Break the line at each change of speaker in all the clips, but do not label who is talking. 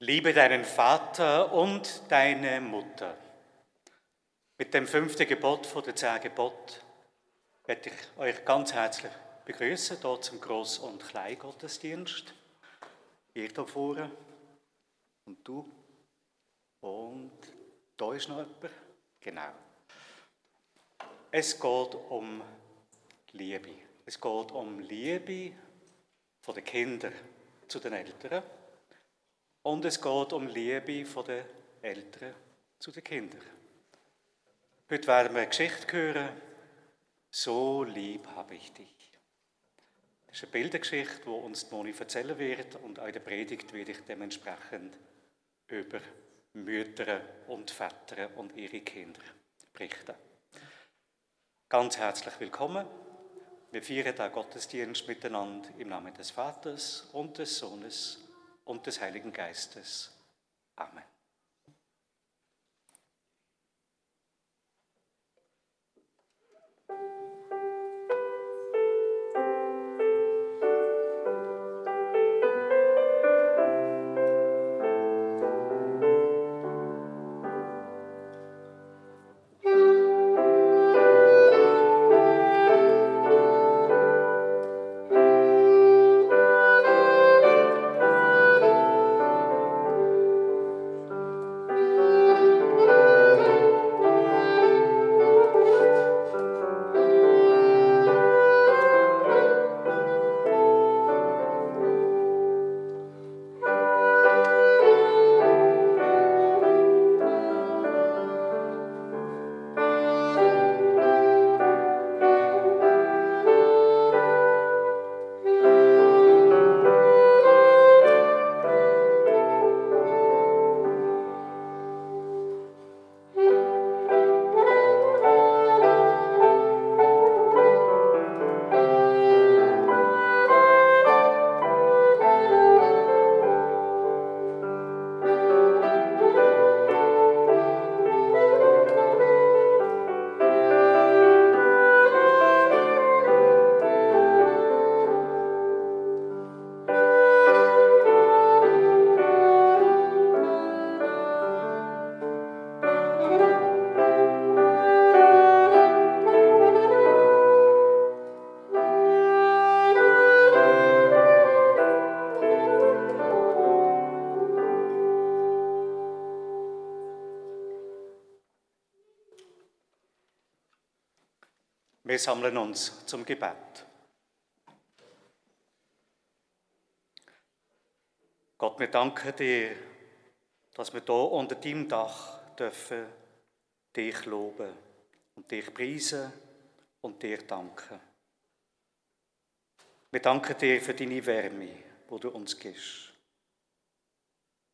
Liebe deinen Vater und deine Mutter. Mit dem fünften Gebot von den zehn Geboten werde ich euch ganz herzlich begrüßen, hier zum Groß- und Kleingottesdienst. Ihr hier vorne und du. Und da ist noch jemand. Genau. Es geht um Liebe. Es geht um Liebe von den Kindern zu den Eltern. Und es geht um Liebe von den Eltern zu den Kindern. Heute werden wir eine Geschichte hören. So lieb habe ich dich. Das ist eine Bildergeschichte, die uns die Moni erzählen wird. Und auch in der Predigt werde ich dementsprechend über Mütter und Väter und ihre Kinder berichten. Ganz herzlich willkommen. Wir feiern den Gottesdienst miteinander im Namen des Vaters und des Sohnes und des Heiligen Geistes. Amen. Wir sammeln uns zum Gebet. Gott, wir danken dir, dass wir hier unter deinem Dach dürfen dich loben und dich preisen und dir danken. Wir danken dir für deine Wärme, wo du uns gibst.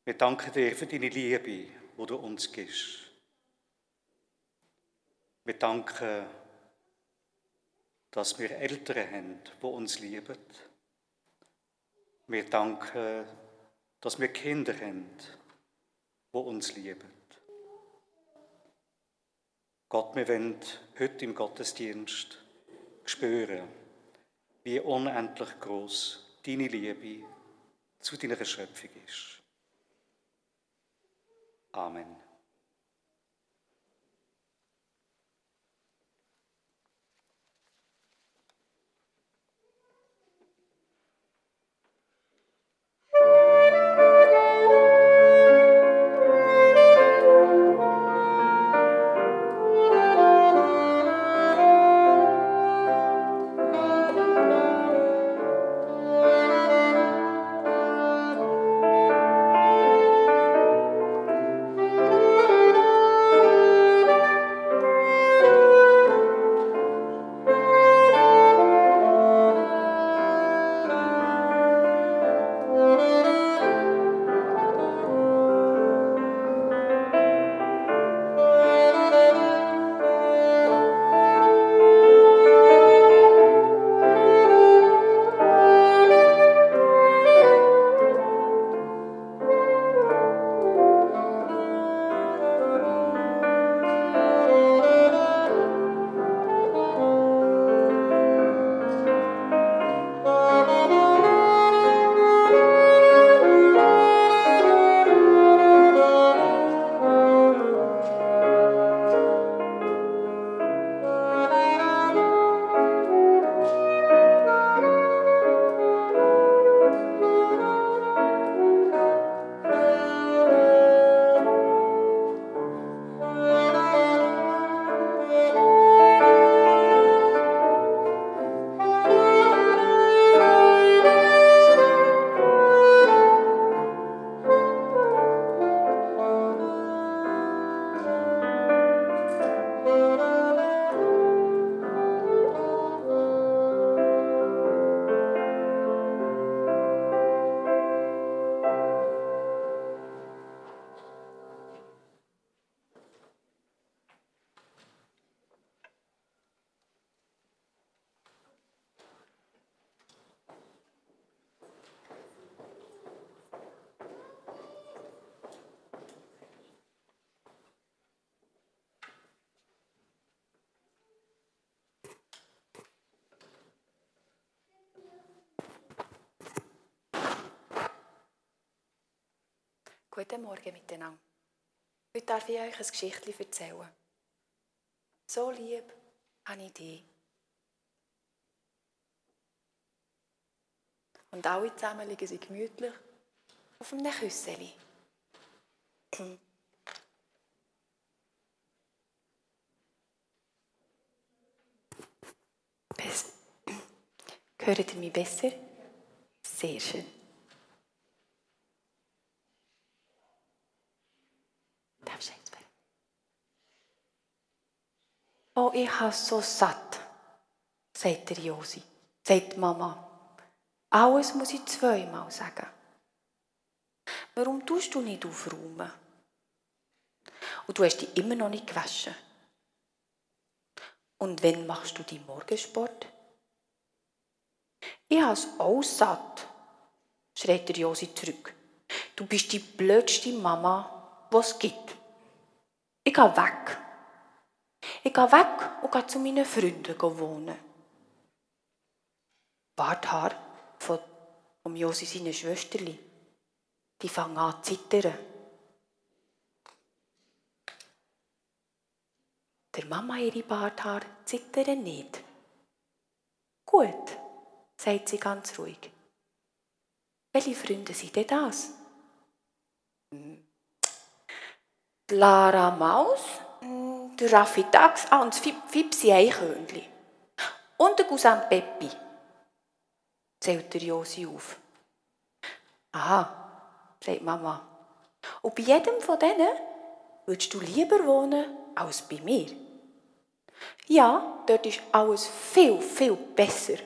Wir danken dir für deine Liebe, wo du uns gibst. Wir danken dass wir Eltern haben, die uns lieben. Wir danken, dass wir Kinder haben, die uns lieben. Gott, wir wollen heute im Gottesdienst spüren, wie unendlich groß deine Liebe zu deiner Schöpfung ist. Amen.
Guten Morgen miteinander. Heute darf ich euch ein Geschichtchen erzählen. So lieb habe ich dich. Und alle zusammen liegen sie gemütlich auf einem Küsseli. Hört ihr mich besser? Sehr schön. Ich habe so satt, sagt der Josi, sagt Mama. Alles muss ich zweimal sagen. Warum tust du nicht aufräumen? Und du hast dich immer noch nicht gewaschen. Und wann machst du deinen Morgensport? Ich habe es auch satt, schreit der Josi zurück. Du bist die blödste Mama, die es gibt. Ich gehe weg. Ich gehe weg und gehe zu meinen Freunden wohnen. Barthaar von um Josi seine Schwesterli, die fangen an zu zittern. Der Mama ihre Barthaar zittern nicht. Gut, sagt sie ganz ruhig. Welche Freunde sind denn das? Hm. Lara Maus, der Raffi Dax, ah, und das Fipsi Eichhörnli. Und der Cousin Peppi, zählt der Josi auf. Aha, sagt Mama. Und bei jedem von denen würdest du lieber wohnen als bei mir. Ja, dort ist alles viel, viel besser.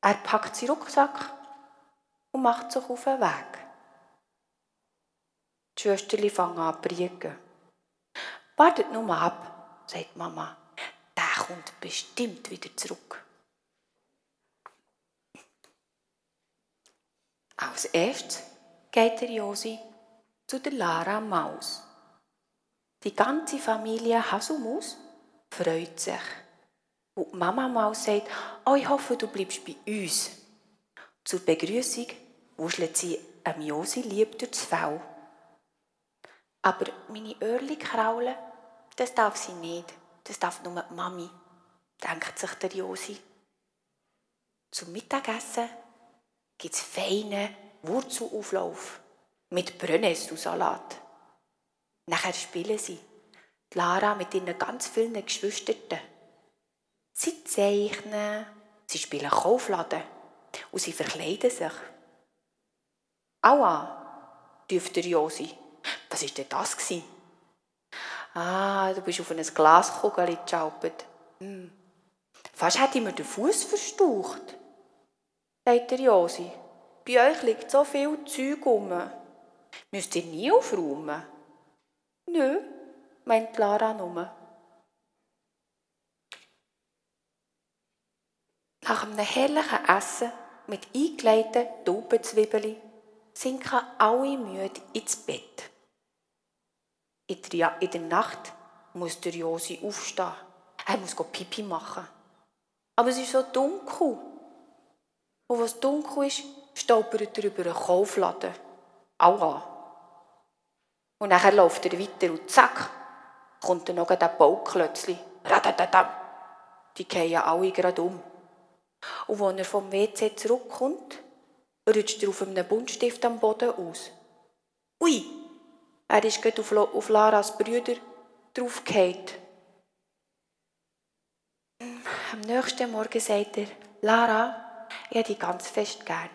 Er packt seinen Rucksack und macht sich auf den Weg. Die Schwesterchen fangen an zu. Wartet nur mal ab, sagt Mama. Der kommt bestimmt wieder zurück. Als erstes geht der Josi zu der Lara Maus. Die ganze Familie Hasumuss freut sich. Und die Mama Maus sagt, oh, ich hoffe, du bleibst bei uns. Zur Begrüßung wuschelt sie einem Josi lieb durchs Fell. Aber meine Öhrchen kraulen, das darf sie nicht. Das darf nur die Mami, denkt sich der Josi. Zum Mittagessen gibt es feinen Wurzelauflauf mit Brennnessel-Salat. Nachher spielen sie. Die Lara mit ihren ganz vielen Geschwistern. Sie zeichnen, sie spielen Kaufladen und sie verkleiden sich. Aua, dürfte Josi. Was war denn das? Ah, du bist auf ein Glaskugel geschaupert. Hm. Fast hätte ich mir den Fuß verstaucht, sagt der Josi. Bei euch liegt so viel Zeug rum. Müsst ihr nie aufräumen? Nö, meint Lara nur. Nach einem herrlichen Essen mit eingelegten Taubenzwiebeln sinken alle müde ins Bett. In der, der Nacht muss der Josi aufstehen. Er muss Pipi machen. Aber es ist so dunkel. Und was dunkel ist, stolpert er über einen Kaufladen. Aua. Und dann läuft er weiter und zack, kommt dann noch ein Bauklötzchen. Die gehen alle gerade um. Und als er vom WC zurückkommt, rutscht er auf einem Buntstift am Boden aus. Ui! Er ist gerade auf, auf Laras Brüder draufgefallen. Am nächsten Morgen sagt er, Lara, ich hätte dich ganz fest gern.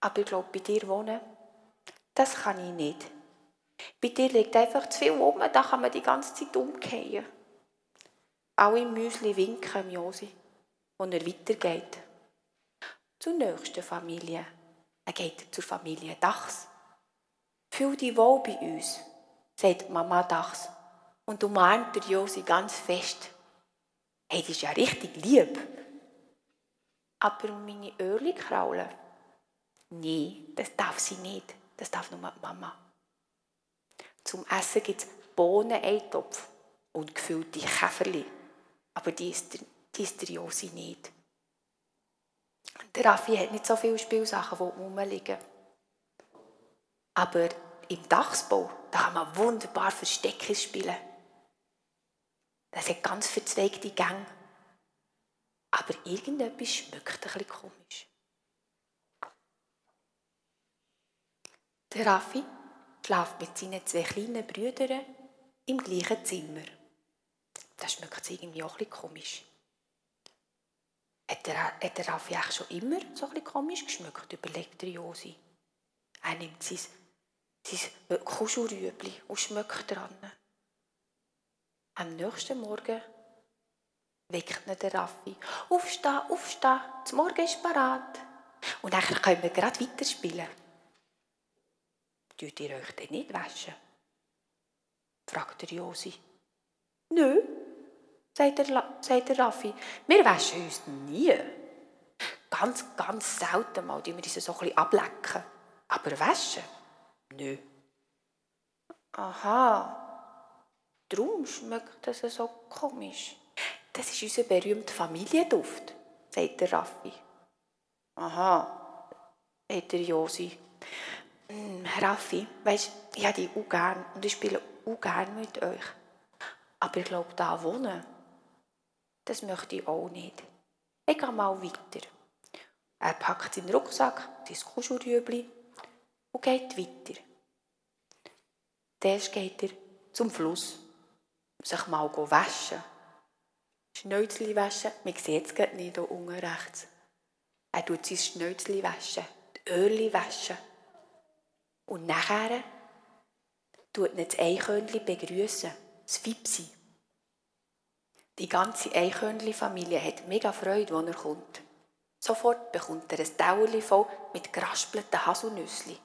Aber ich glaube, bei dir wohnen, das kann ich nicht. Bei dir liegt einfach zu viel rum, da kann man die ganze Zeit umkehren. Alle Müsli winken Josi, und er weitergeht. Zur nächsten Familie. Er geht zur Familie Dachs. Fühl dich wohl bei uns, sagt Mama Dachs und umarmt der Josi ganz fest. Hey, das ist ja richtig lieb. Aber meine Öhrchen kraulen? Nein, das darf sie nicht. Das darf nur die Mama. Zum Essen gibt es Bohnen-Eintopf und gefüllte Käferli. Aber die ist, der, die ist der Josi nicht. Der Raffi hat nicht so viele Spielsachen, die rumliegen. Aber im Dachsbau, da kann man wunderbar Verstecke spielen. Das hat ganz verzweigte Gänge. Aber irgendetwas schmeckt ein bisschen komisch. Der Raffi schläft mit seinen zwei kleinen Brüdern im gleichen Zimmer. Das schmeckt irgendwie auch ein bisschen komisch. Hat der, der Raffi eigentlich schon immer so ein bisschen komisch geschmeckt, überlegt der Josi. Er nimmt sein, sein Kuschelrüebli und schmeckt dran. Am nächsten Morgen weckt ihn der Raffi. Aufstehen, aufstehen, das Morgen ist parat. Und dann können wir gerade weiterspielen. Tut ihr euch denn nicht waschen? fragt der Josi. Nö, sagt der, sagt der Raffi. Wir waschen uns nie. Ganz, ganz selten mal, die wir uns so ein bisschen ablecken. Aber waschen? Nö. Aha, darum schmeckt das so komisch. Das ist unser berühmter Familienduft, sagt der Raffi. Aha, sagt der Josi. Hm, Raffi, weisst, ich habe dich auch gern und ich spiele auch gern mit euch. Aber ich glaube, da wohnen, das möchte ich auch nicht. Ich gehe mal weiter. Er packt seinen Rucksack, sein Kuschelrüebli und geht weiter. Erst geht er zum Fluss, sich mal waschen. Schnäuzli waschen, man sieht es gerade nicht hier unten rechts. Er tut sein Schnäuzli waschen, die Öhrchen waschen. Und nachher tut ihn das Eichhörnchen begrüßen, das Fipsi. Die ganze Eichhörnchen-Familie hat mega Freude, als er kommt. Sofort bekommt er ein Dauerli voll mit geraspelten Haselnüsse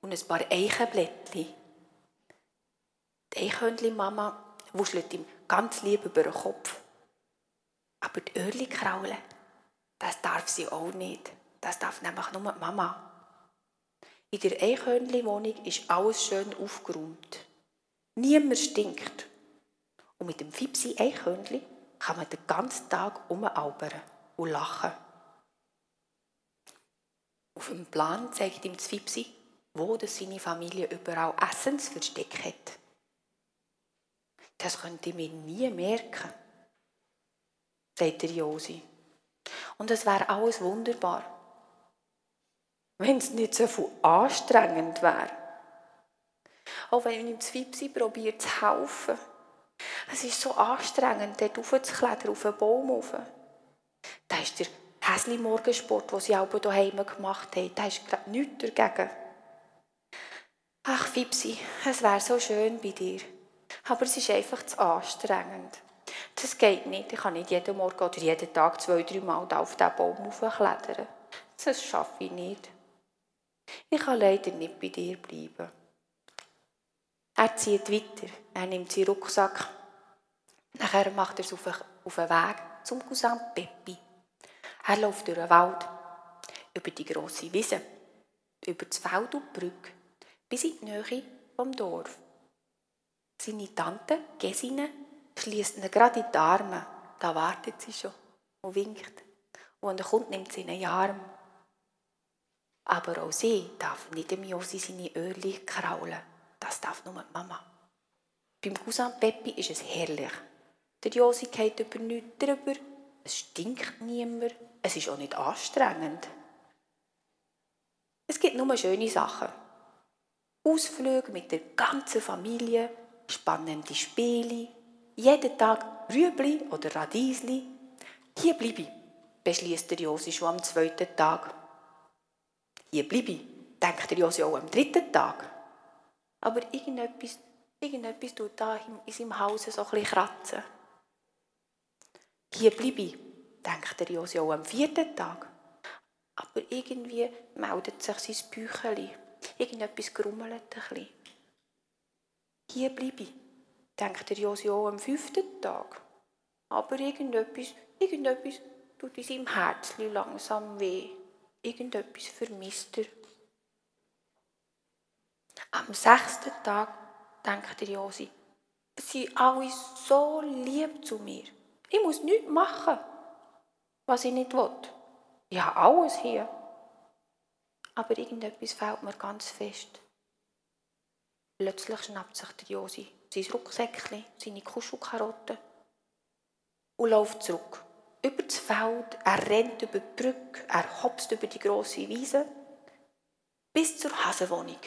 und ein paar Eichenblättchen. Die Eichhörnchen-Mama wuschelt ihm ganz lieb über den Kopf. Aber die Öhrli kraulen, das darf sie auch nicht. Das darf nämlich nur die Mama. In der Eichhörnli-Wohnung ist alles schön aufgeräumt. Niemand stinkt. Und mit dem Fipsi Eichhörnli kann man den ganzen Tag umalbern und lachen. Auf dem Plan zeigt ihm das Fipsi, wo seine Familie überall Essensversteck hat. Das könnte ich mir nie merken, sagt der Josi. Und es wäre alles wunderbar, wenn es nicht so viel anstrengend wäre. Auch wenn ihm das Fipsi probiert zu helfen. Es ist so anstrengend, dort raufzuklettern, auf einen Baum rauf. Das ist der Häsli-Morgensport, den sie auch daheim gemacht haben. Da ist nichts dagegen. Ach, Fipsi, es wäre so schön bei dir. Aber es ist einfach zu anstrengend. Das geht nicht. Ich kann nicht jeden Morgen oder jeden Tag zwei, drei Mal auf diesen Baum klettern. Das schaffe ich nicht. Ich kann leider nicht bei dir bleiben. Er zieht weiter. Er nimmt seinen Rucksack. Nachher macht er es auf einen Weg zum Cousin Peppi. Er läuft durch den Wald, über die grosse Wiese, über das Feld und die Brücke, bis in die Nähe vom Dorf. Seine Tante, Gesine, schließt ihn gerade in die Arme. Da wartet sie schon und winkt. Und wenn er kommt, nimmt sie in den Arm. Aber auch sie darf nicht dem Josi seine Öhrchen kraulen. Das darf nur die Mama. Beim Cousin Peppi ist es herrlich. Der Josi geht über nichts drüber. Es stinkt niemand. Es ist auch nicht anstrengend. Es gibt nur schöne Sachen. Ausflüge mit der ganzen Familie, spannende Spiele, jeden Tag Rüebli oder Radiesli. Hier bleibe ich, beschließt der Josi schon am zweiten Tag. Hier bleibe ich, denkt der Josi auch am dritten Tag. Aber irgendetwas, irgendetwas tut da in seinem Haus so ein kratzen. Hier bleibe ich, denkt der Josi auch am vierten Tag. Aber irgendwie meldet sich sein Bücheli. Irgendetwas grummelt ein bisschen. Hier bleibe ich, denkt der Josi auch am fünften Tag. Aber irgendetwas, irgendetwas tut in seinem Herzen langsam weh. Irgendetwas vermisst er. Am sechsten Tag denkt der Josi, sie sind alle so lieb zu mir. Ich muss nichts machen, was ich nicht will. Ich habe alles hier. Aber irgendetwas fehlt mir ganz fest. Plötzlich schnappt sich der Josi sein Rucksäckchen, seine Kuschelkarotten und läuft zurück. Über das Feld, er rennt über die Brücke, er hopst über die grosse Wiese bis zur Hasenwohnung.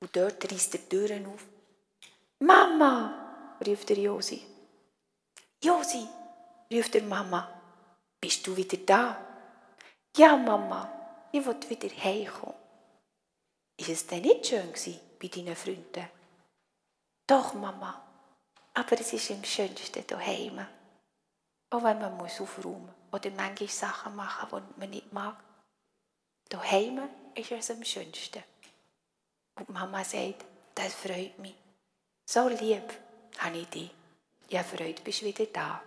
Und dort reißt er die Türen auf. Mama, rief der Josi. Josi, rief der Mama, bist du wieder da? Ja, Mama, ich will wieder heimkommen. Ist es denn nicht schön bei deinen Freunden? Doch, Mama, aber es ist am schönsten daheim. Auch wenn man muss aufräumen oder manchmal Sachen machen, die man nicht mag. Daheim ist es am schönsten. Und Mama sagt, das freut mich. So lieb habe ich dich. Ja, Freude, bist wieder da.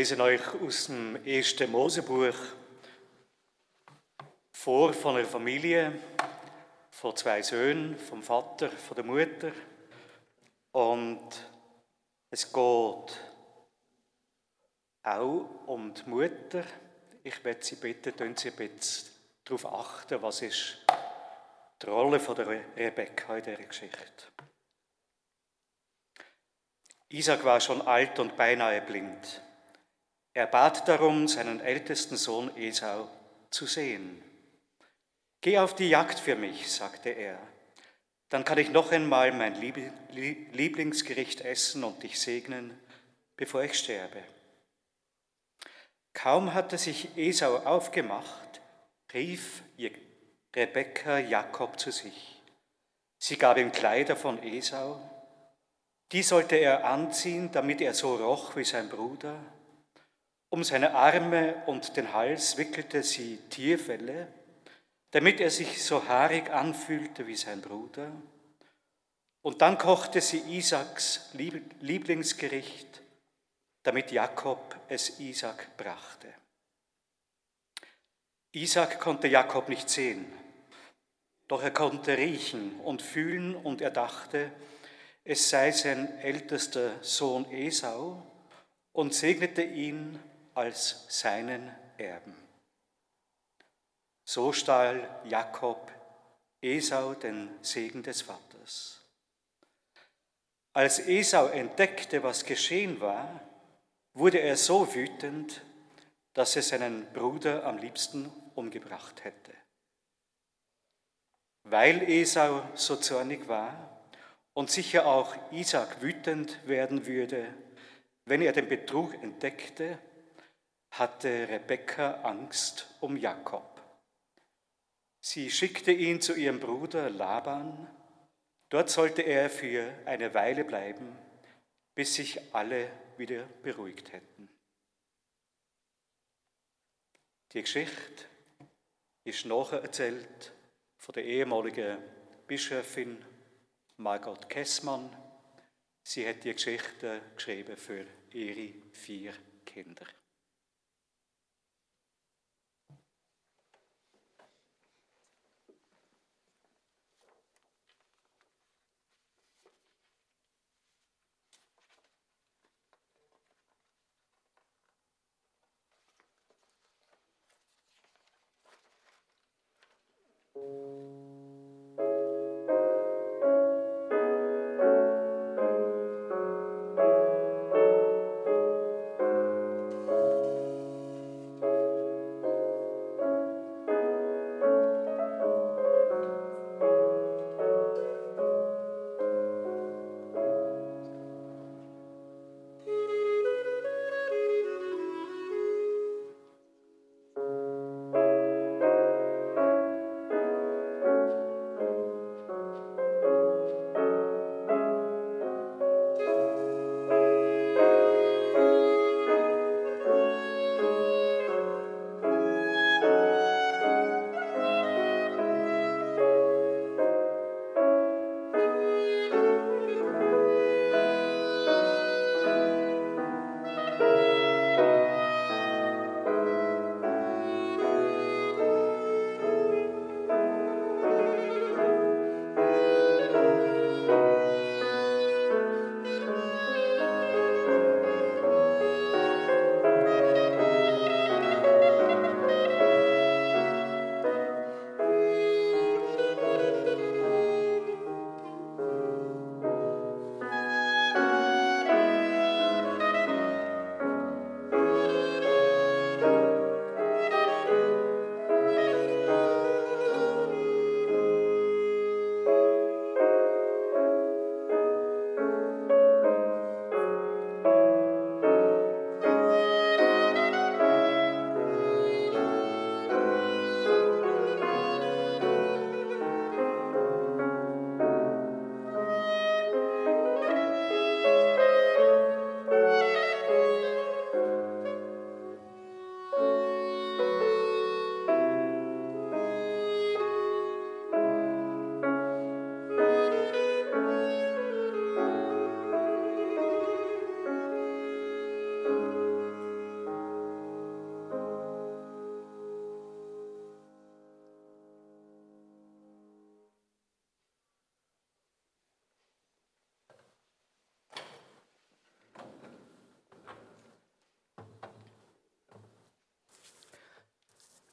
Ich lese euch aus dem ersten Mosebuch vor von einer Familie, von zwei Söhnen, vom Vater, von der Mutter. Und es geht auch um die Mutter. Ich werde Sie bitten, tun Sie ein bisschen darauf achten, was ist die Rolle von der Rebecca in dieser Geschichte. Isaac war schon alt und beinahe blind. Er bat darum, seinen ältesten Sohn Esau zu sehen. Geh auf die Jagd für mich, sagte er. Dann kann ich noch einmal mein Lieblingsgericht essen und dich segnen, bevor ich sterbe. Kaum hatte sich Esau aufgemacht, rief Rebekka Jakob zu sich. Sie gab ihm Kleider von Esau. Die sollte er anziehen, damit er so roch wie sein Bruder. Um seine Arme und den Hals wickelte sie Tierfelle, damit er sich so haarig anfühlte wie sein Bruder. Und dann kochte sie Isaaks Lieblingsgericht, damit Jakob es Isaak brachte. Isaak konnte Jakob nicht sehen, doch er konnte riechen und fühlen und er dachte, es sei sein ältester Sohn Esau und segnete ihn als seinen Erben. So stahl Jakob Esau den Segen des Vaters. Als Esau entdeckte, was geschehen war, wurde er so wütend, dass er seinen Bruder am liebsten umgebracht hätte. Weil Esau so zornig war und sicher auch Isaac wütend werden würde, wenn er den Betrug entdeckte, hatte Rebekka Angst um Jakob. Sie schickte ihn zu ihrem Bruder Laban. Dort sollte er für eine Weile bleiben, bis sich alle wieder beruhigt hätten. Die Geschichte ist nacherzählt von der ehemaligen Bischöfin Margot Kessmann. Sie hat die Geschichte geschrieben für ihre vier Kinder.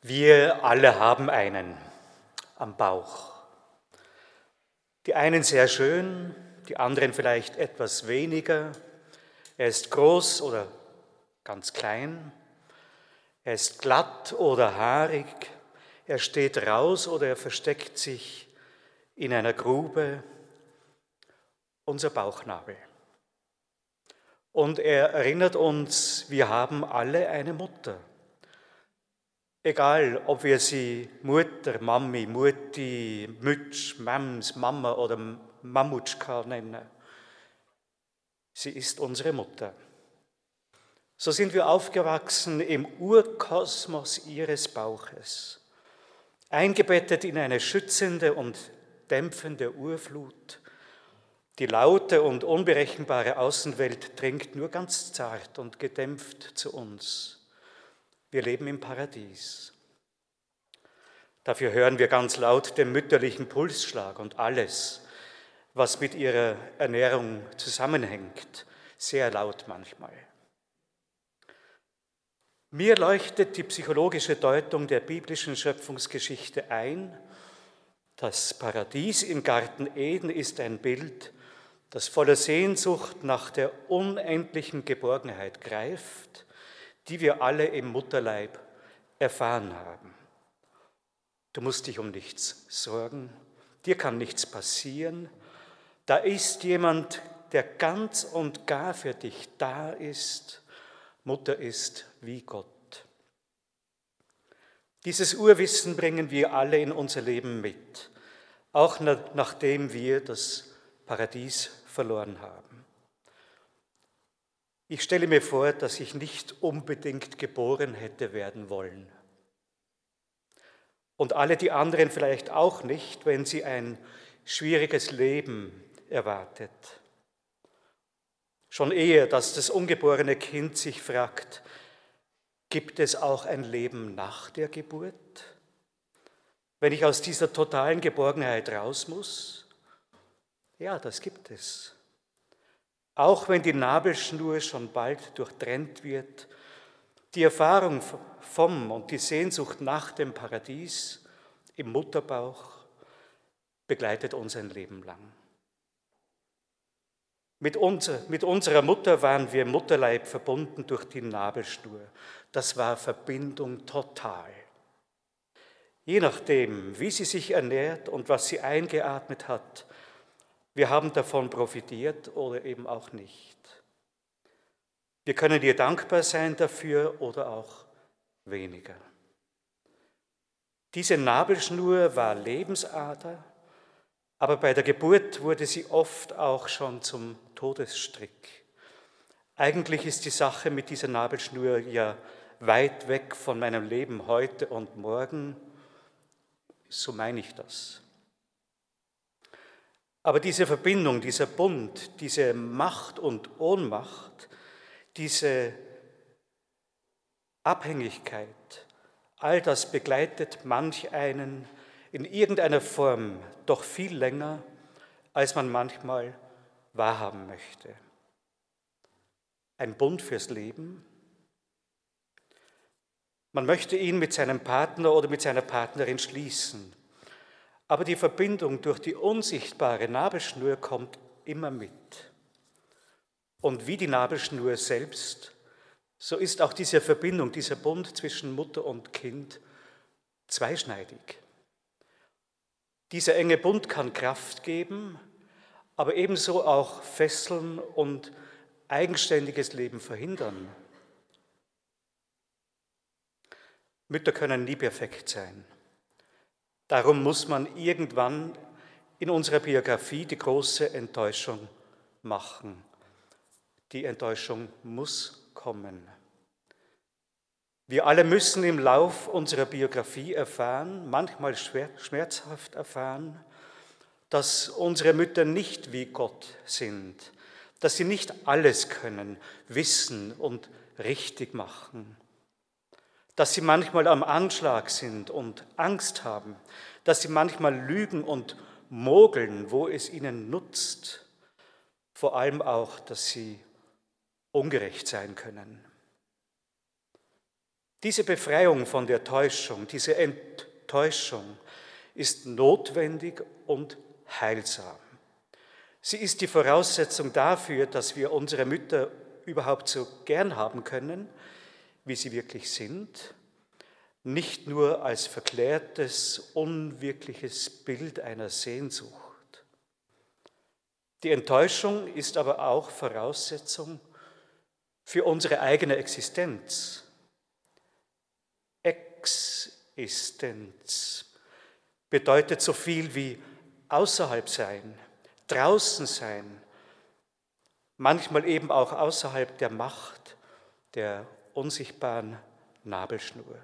Wir alle haben einen am Bauch. Die einen sehr schön, die anderen vielleicht etwas weniger. Er ist groß oder ganz klein. Er ist glatt oder haarig. Er steht raus oder er versteckt sich in einer Grube. Unser Bauchnabel. Und er erinnert uns, wir haben alle eine Mutter. Egal, ob wir sie Mutter, Mami, Mutti, Mütsch, Mams, Mama oder Mamutschka nennen. Sie ist unsere Mutter. So sind wir aufgewachsen im Urkosmos ihres Bauches, eingebettet in eine schützende und dämpfende Urflut. Die laute und unberechenbare Außenwelt dringt nur ganz zart und gedämpft zu uns. Wir leben im Paradies. Dafür hören wir ganz laut den mütterlichen Pulsschlag und alles, was mit ihrer Ernährung zusammenhängt, sehr laut manchmal. Mir leuchtet die psychologische Deutung der biblischen Schöpfungsgeschichte ein. Das Paradies im Garten Eden ist ein Bild das voller Sehnsucht nach der unendlichen Geborgenheit greift, die wir alle im Mutterleib erfahren haben. Du musst dich um nichts sorgen, dir kann nichts passieren. Da ist jemand, der ganz und gar für dich da ist. Mutter ist wie Gott. Dieses Urwissen bringen wir alle in unser Leben mit, auch nachdem wir das Paradies verloren haben. Ich stelle mir vor, dass ich nicht unbedingt geboren hätte werden wollen. Und alle die anderen vielleicht auch nicht, wenn sie ein schwieriges Leben erwartet. Schon eher, dass das ungeborene Kind sich fragt, gibt es auch ein Leben nach der Geburt? Wenn ich aus dieser totalen Geborgenheit raus muss? Ja, das gibt es. Auch wenn die Nabelschnur schon bald durchtrennt wird, die Erfahrung vom und die Sehnsucht nach dem Paradies im Mutterbauch begleitet uns ein Leben lang. Mit, unser, mit unserer Mutter waren wir im Mutterleib verbunden durch die Nabelschnur. Das war Verbindung total. Je nachdem, wie sie sich ernährt und was sie eingeatmet hat, wir haben davon profitiert oder eben auch nicht. Wir können ihr dankbar sein dafür oder auch weniger. Diese Nabelschnur war Lebensader, aber bei der Geburt wurde sie oft auch schon zum Todesstrick. Eigentlich ist die Sache mit dieser Nabelschnur ja weit weg von meinem Leben heute und morgen. So meine ich das. Aber diese Verbindung, dieser Bund, diese Macht und Ohnmacht, diese Abhängigkeit, all das begleitet manch einen in irgendeiner Form doch viel länger, als man manchmal wahrhaben möchte. Ein Bund fürs Leben. Man möchte ihn mit seinem Partner oder mit seiner Partnerin schließen. Aber die Verbindung durch die unsichtbare Nabelschnur kommt immer mit. Und wie die Nabelschnur selbst, so ist auch diese Verbindung, dieser Bund zwischen Mutter und Kind zweischneidig. Dieser enge Bund kann Kraft geben, aber ebenso auch fesseln und eigenständiges Leben verhindern. Mütter können nie perfekt sein. Darum muss man irgendwann in unserer Biografie die große Enttäuschung machen. Die Enttäuschung muss kommen. Wir alle müssen im Lauf unserer Biografie erfahren, manchmal schmerzhaft erfahren, dass unsere Mütter nicht wie Gott sind, dass sie nicht alles können, wissen und richtig machen dass sie manchmal am Anschlag sind und Angst haben, dass sie manchmal lügen und mogeln, wo es ihnen nutzt, vor allem auch, dass sie ungerecht sein können. Diese Befreiung von der Täuschung, diese Enttäuschung ist notwendig und heilsam. Sie ist die Voraussetzung dafür, dass wir unsere Mütter überhaupt so gern haben können, wie sie wirklich sind, nicht nur als verklärtes, unwirkliches Bild einer Sehnsucht. Die Enttäuschung ist aber auch Voraussetzung für unsere eigene Existenz. Existenz bedeutet so viel wie außerhalb sein, draußen sein, manchmal eben auch außerhalb der Macht der unsichtbaren Nabelschnur.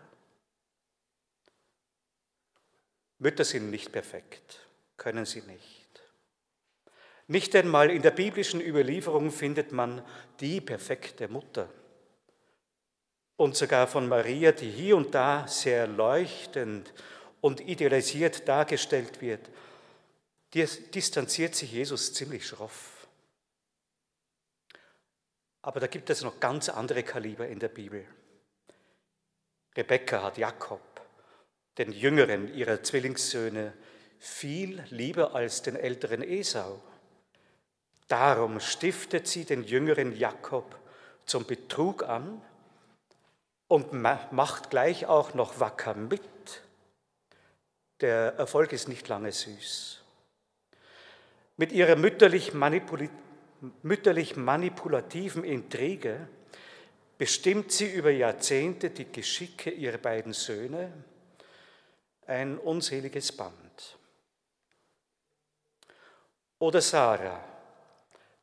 Mütter sind nicht perfekt, können sie nicht. Nicht einmal in der biblischen Überlieferung findet man die perfekte Mutter. Und sogar von Maria, die hier und da sehr leuchtend und idealisiert dargestellt wird, distanziert sich Jesus ziemlich schroff. Aber da gibt es noch ganz andere Kaliber in der Bibel. Rebekka hat Jakob, den jüngeren ihrer Zwillingssöhne, viel lieber als den älteren Esau. Darum stiftet sie den jüngeren Jakob zum Betrug an und macht gleich auch noch wacker mit. Der Erfolg ist nicht lange süß. Mit ihrer mütterlich, manipul mütterlich manipulativen Intrige bestimmt sie über Jahrzehnte die Geschicke ihrer beiden Söhne, ein unseliges Band. Oder Sarah,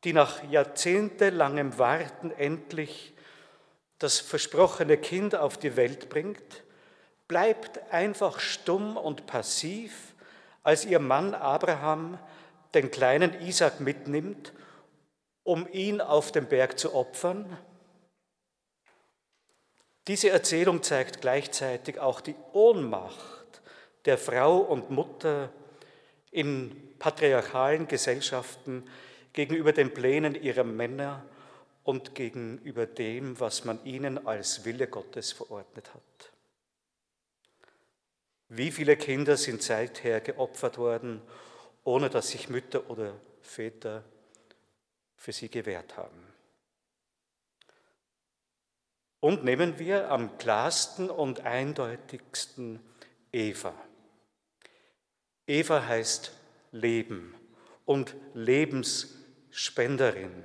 die nach jahrzehntelangem Warten endlich das versprochene Kind auf die Welt bringt, bleibt einfach stumm und passiv, als ihr Mann Abraham den kleinen Isaac mitnimmt, um ihn auf dem Berg zu opfern. Diese Erzählung zeigt gleichzeitig auch die Ohnmacht der Frau und Mutter in patriarchalen Gesellschaften, gegenüber den Plänen ihrer Männer und gegenüber dem, was man ihnen als Wille Gottes verordnet hat. Wie viele Kinder sind seither geopfert worden, ohne dass sich Mütter oder Väter für sie gewehrt haben? Und nehmen wir am klarsten und eindeutigsten Eva. Eva heißt Leben und Lebens Spenderin.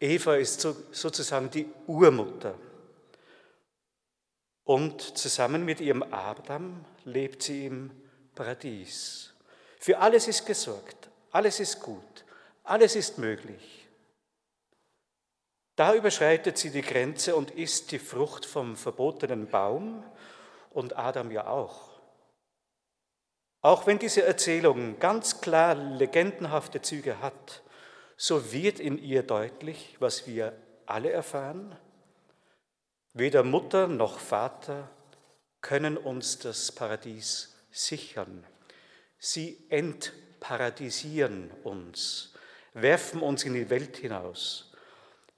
Eva ist sozusagen die Urmutter. Und zusammen mit ihrem Adam lebt sie im Paradies. Für alles ist gesorgt, alles ist gut, alles ist möglich. Da überschreitet sie die Grenze und isst die Frucht vom verbotenen Baum und Adam ja auch. Auch wenn diese Erzählung ganz klar legendenhafte Züge hat, so wird in ihr deutlich, was wir alle erfahren. Weder Mutter noch Vater können uns das Paradies sichern. Sie entparadisieren uns, werfen uns in die Welt hinaus.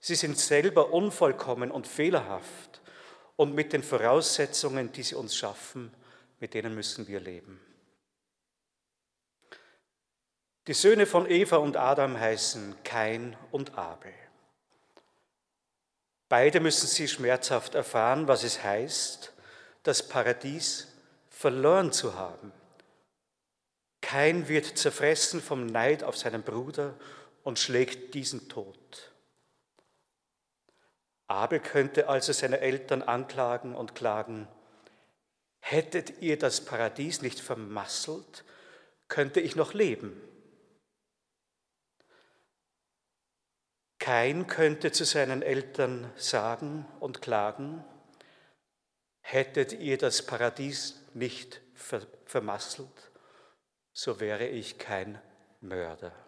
Sie sind selber unvollkommen und fehlerhaft und mit den Voraussetzungen, die sie uns schaffen, mit denen müssen wir leben. Die Söhne von Eva und Adam heißen Kain und Abel. Beide müssen sie schmerzhaft erfahren, was es heißt, das Paradies verloren zu haben. Kain wird zerfressen vom Neid auf seinen Bruder und schlägt diesen tot. Abel könnte also seine Eltern anklagen und klagen, hättet ihr das Paradies nicht vermasselt, könnte ich noch leben. Kein könnte zu seinen Eltern sagen und klagen, hättet ihr das Paradies nicht vermasselt, so wäre ich kein Mörder.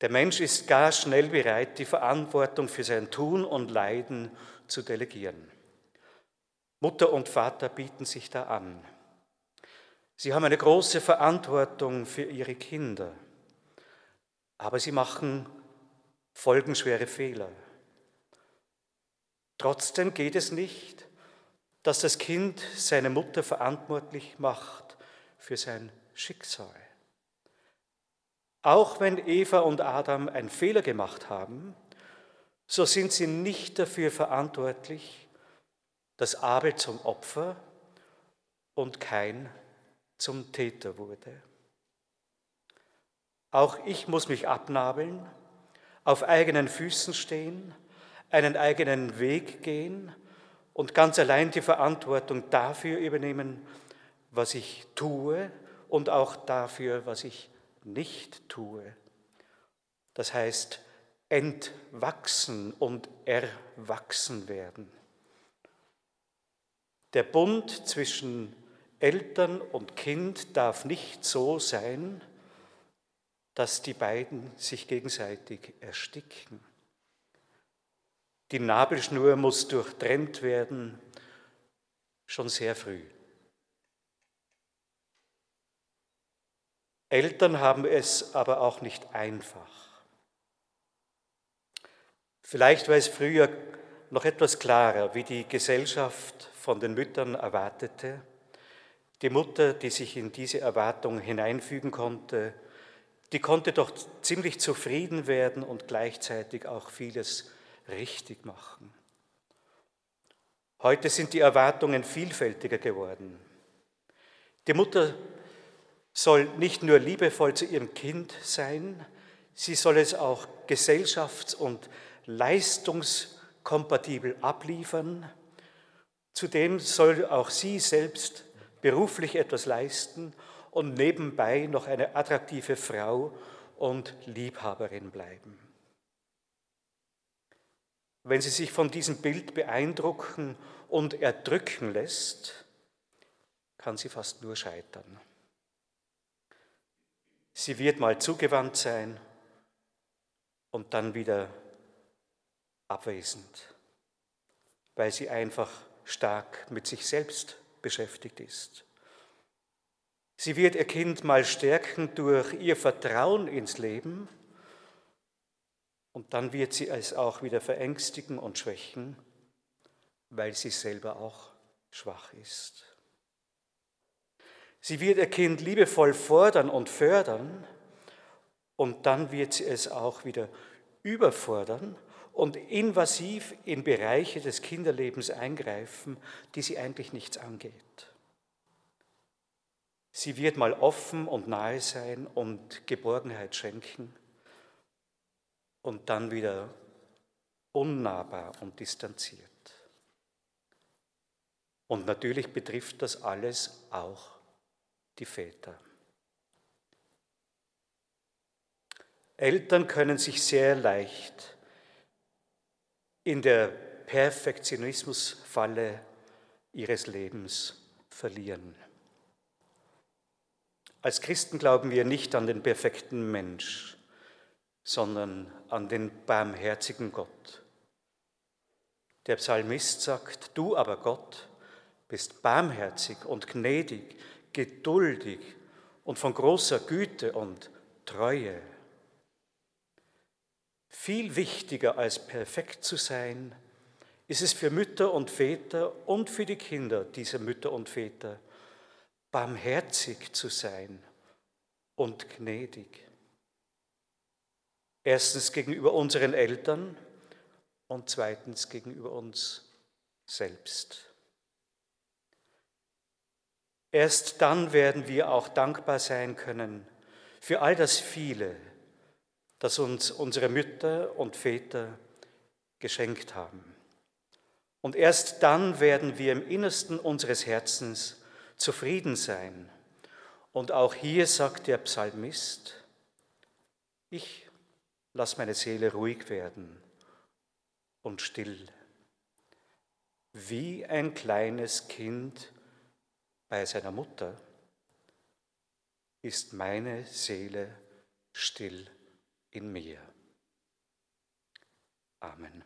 Der Mensch ist gar schnell bereit, die Verantwortung für sein Tun und Leiden zu delegieren. Mutter und Vater bieten sich da an. Sie haben eine große Verantwortung für ihre Kinder. Aber sie machen folgenschwere Fehler. Trotzdem geht es nicht, dass das Kind seine Mutter verantwortlich macht für sein Schicksal. Auch wenn Eva und Adam einen Fehler gemacht haben, so sind sie nicht dafür verantwortlich, dass Abel zum Opfer und kein zum Täter wurde. Auch ich muss mich abnabeln, auf eigenen Füßen stehen, einen eigenen Weg gehen und ganz allein die Verantwortung dafür übernehmen, was ich tue und auch dafür, was ich nicht tue. Das heißt, entwachsen und erwachsen werden. Der Bund zwischen Eltern und Kind darf nicht so sein, dass die beiden sich gegenseitig ersticken. Die Nabelschnur muss durchtrennt werden, schon sehr früh. Eltern haben es aber auch nicht einfach. Vielleicht war es früher noch etwas klarer, wie die Gesellschaft von den Müttern erwartete. Die Mutter, die sich in diese Erwartung hineinfügen konnte, die konnte doch ziemlich zufrieden werden und gleichzeitig auch vieles richtig machen. Heute sind die Erwartungen vielfältiger geworden. Die Mutter soll nicht nur liebevoll zu ihrem Kind sein, sie soll es auch gesellschafts- und leistungskompatibel abliefern. Zudem soll auch sie selbst beruflich etwas leisten und nebenbei noch eine attraktive Frau und Liebhaberin bleiben. Wenn sie sich von diesem Bild beeindrucken und erdrücken lässt, kann sie fast nur scheitern. Sie wird mal zugewandt sein und dann wieder abwesend, weil sie einfach stark mit sich selbst beschäftigt ist. Sie wird ihr Kind mal stärken durch ihr Vertrauen ins Leben und dann wird sie es auch wieder verängstigen und schwächen, weil sie selber auch schwach ist. Sie wird ihr Kind liebevoll fordern und fördern und dann wird sie es auch wieder überfordern und invasiv in Bereiche des Kinderlebens eingreifen, die sie eigentlich nichts angeht. Sie wird mal offen und nahe sein und Geborgenheit schenken und dann wieder unnahbar und distanziert. Und natürlich betrifft das alles auch die Väter. Eltern können sich sehr leicht in der Perfektionismusfalle ihres Lebens verlieren. Als Christen glauben wir nicht an den perfekten Mensch, sondern an den barmherzigen Gott. Der Psalmist sagt, du aber Gott bist barmherzig und gnädig, geduldig und von großer Güte und Treue. Viel wichtiger als perfekt zu sein, ist es für Mütter und Väter und für die Kinder dieser Mütter und Väter, barmherzig zu sein und gnädig. Erstens gegenüber unseren Eltern und zweitens gegenüber uns selbst. Erst dann werden wir auch dankbar sein können für all das viele, das uns unsere Mütter und Väter geschenkt haben. Und erst dann werden wir im Innersten unseres Herzens zufrieden sein. Und auch hier sagt der Psalmist, ich lass meine Seele ruhig werden und still, wie ein kleines Kind, bei seiner Mutter, ist meine Seele still in mir. Amen.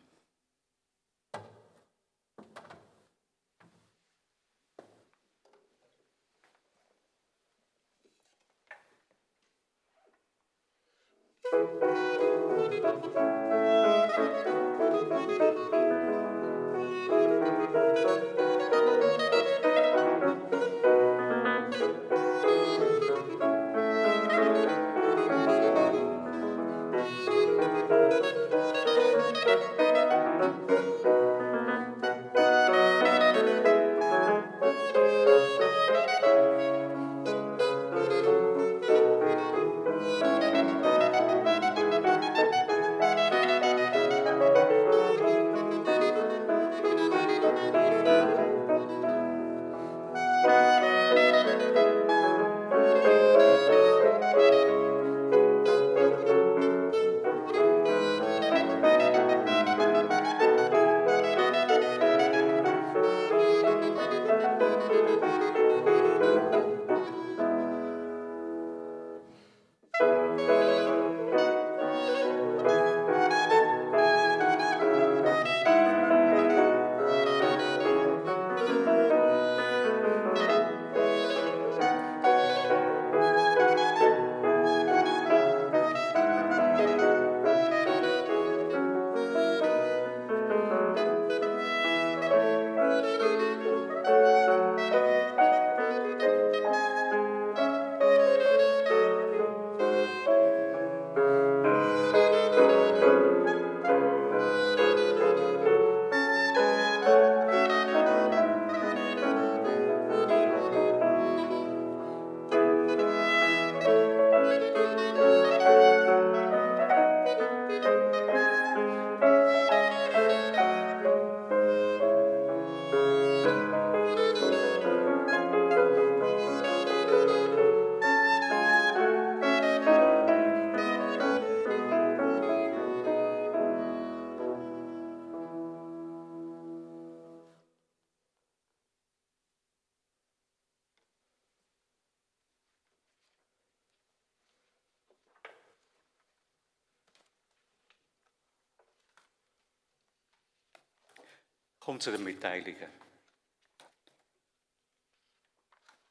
Den Mitteilungen.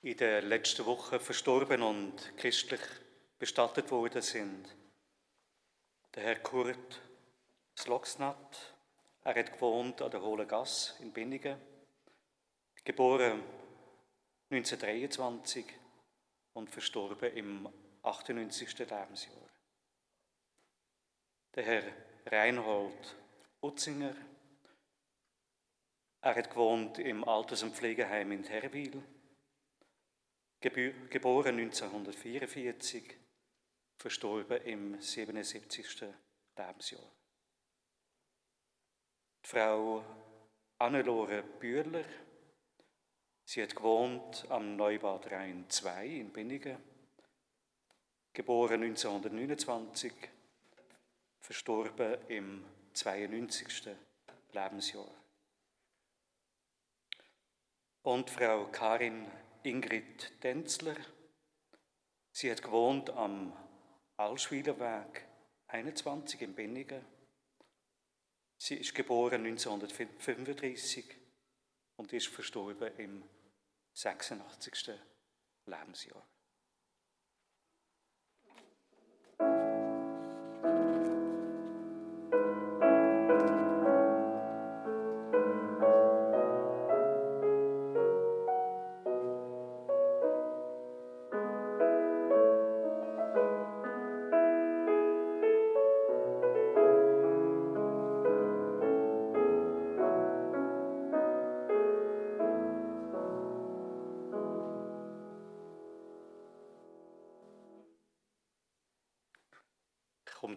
In den letzten Wochen verstorben und christlich bestattet worden sind der Herr Kurt Sloxnat. Er hat gewohnt an der Hohlen Gasse in Binningen, geboren 1923 und verstorben im 98. Lebensjahr. Der Herr Reinhold Utzinger, er hat gewohnt im Alters- und Pflegeheim in Herwil, geboren 1944, verstorben im 77. Lebensjahr. Die Frau Annelore Bühler, sie hat gewohnt am Neubad Rhein 2 in Binningen, geboren 1929, verstorben im 92. Lebensjahr. Und Frau Karin Ingrid Denzler, sie hat gewohnt am Alschwiler Weg 21 in Bennigen. Sie ist geboren 1935 und ist verstorben im 86. Lebensjahr.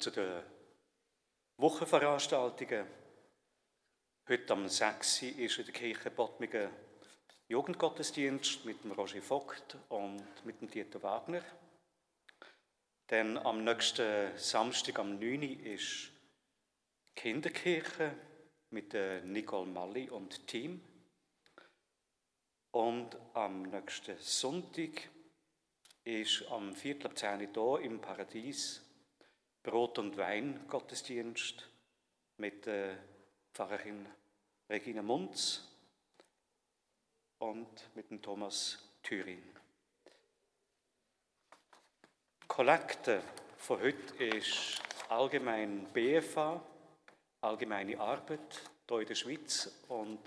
Zu den Wochenveranstaltungen. Heute am 6. ist in der Kirche Bottmingen Jugendgottesdienst mit dem Roger Vogt und mit dem Dieter Wagner. Dann am nächsten Samstag, am 9. ist Kinderkirche mit Nicole Malli und Team. Und am nächsten Sonntag ist am Viertel ab 10 Uhr hier im Paradies Brot- und Wein-Gottesdienst mit der Pfarrerin Regina Munz und mit dem Thomas Thüring. Kollekte von heute ist allgemein BFA, allgemeine Arbeit hier in der Schweiz und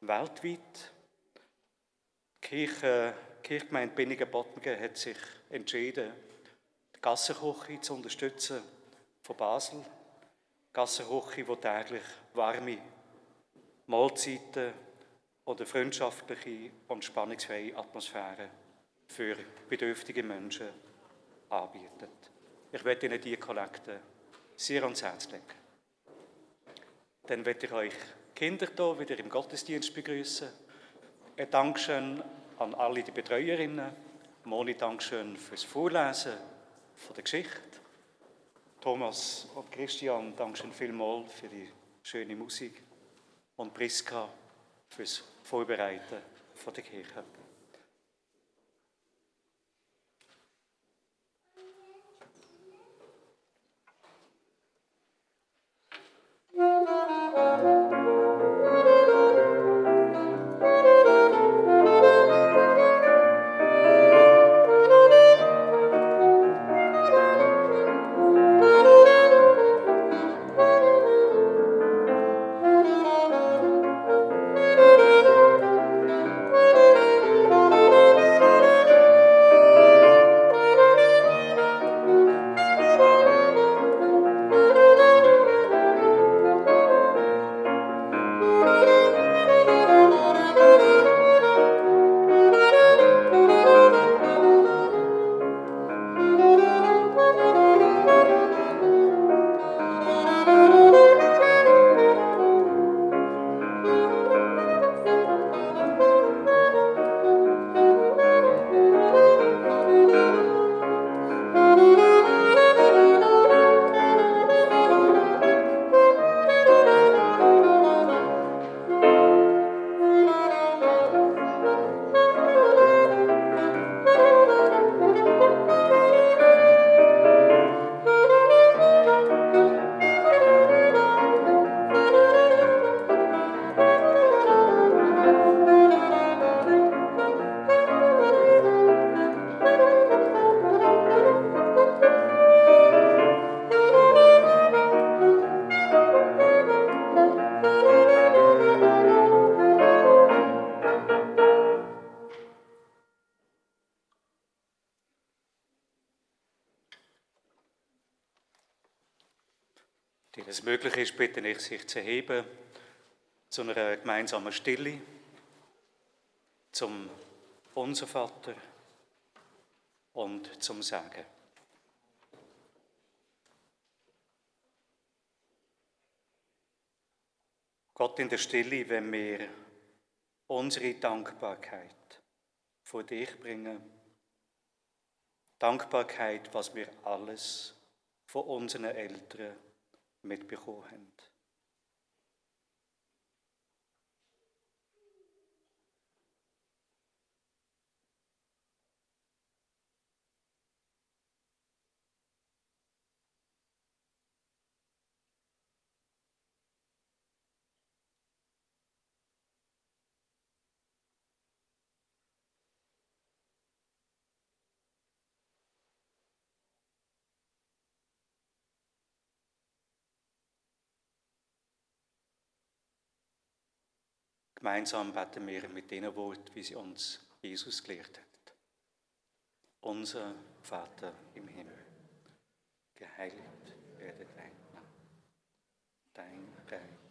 weltweit. Die Kirche, Kirchgemeinde Binningen-Bottingen hat sich entschieden, Gassenkoche zu unterstützen von Basel. Gassenkoche, die täglich warme Mahlzeiten oder freundschaftliche und spannungsfreie Atmosphäre für bedürftige Menschen anbietet. Ich werde Ihnen diese Kollekte sehr ans Herz legen. Dann werde ich euch Kinder hier wieder im Gottesdienst begrüßen. Ein Dankeschön an alle die Betreuerinnen. Moni, Dankeschön fürs Vorlesen von der Geschichte. Thomas und Christian, danke vielmals für die schöne Musik und Priska fürs Vorbereiten von der Kirche. Bitte ich, sich zu heben zu einer gemeinsamen Stille, zum Unser Vater und zum Sagen. Gott in der Stille, wenn wir unsere Dankbarkeit vor dich bringen. Dankbarkeit, was wir alles von unseren Eltern mitbekommen haben. Gemeinsam beten wir mit den Worten, wie sie uns Jesus gelehrt hat. Unser Vater im Himmel, geheiligt werde dein Name, dein Reich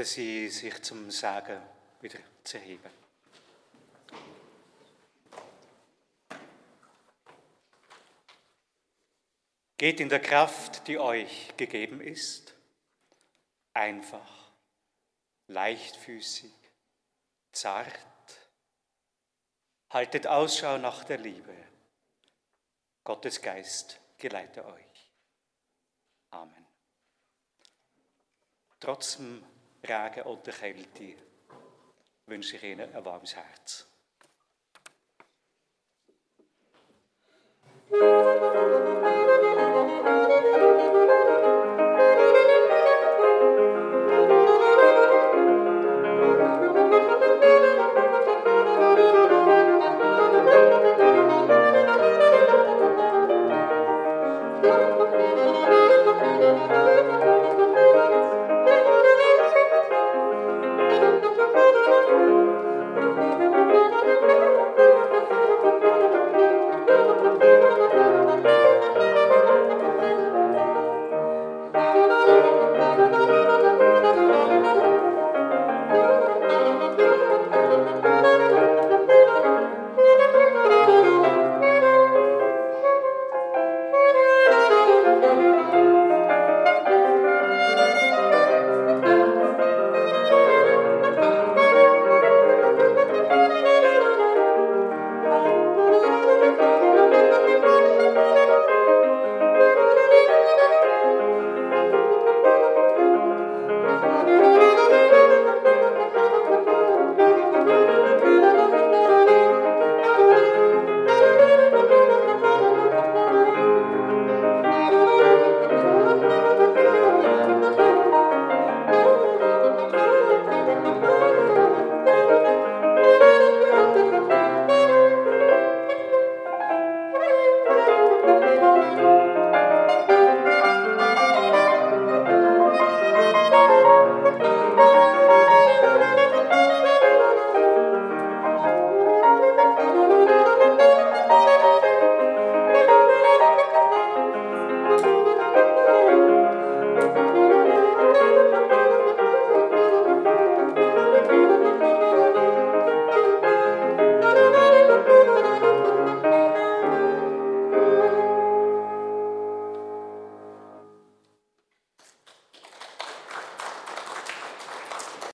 Bitte Sie, sich zum Sagen wieder zu heben. Geht in der Kraft, die euch gegeben ist, einfach, leichtfüßig, zart, haltet Ausschau nach der Liebe. Gottes Geist geleite euch. Amen. Trotz raken op de realiteit. Wünsche ich Ihnen ein warmes Herz.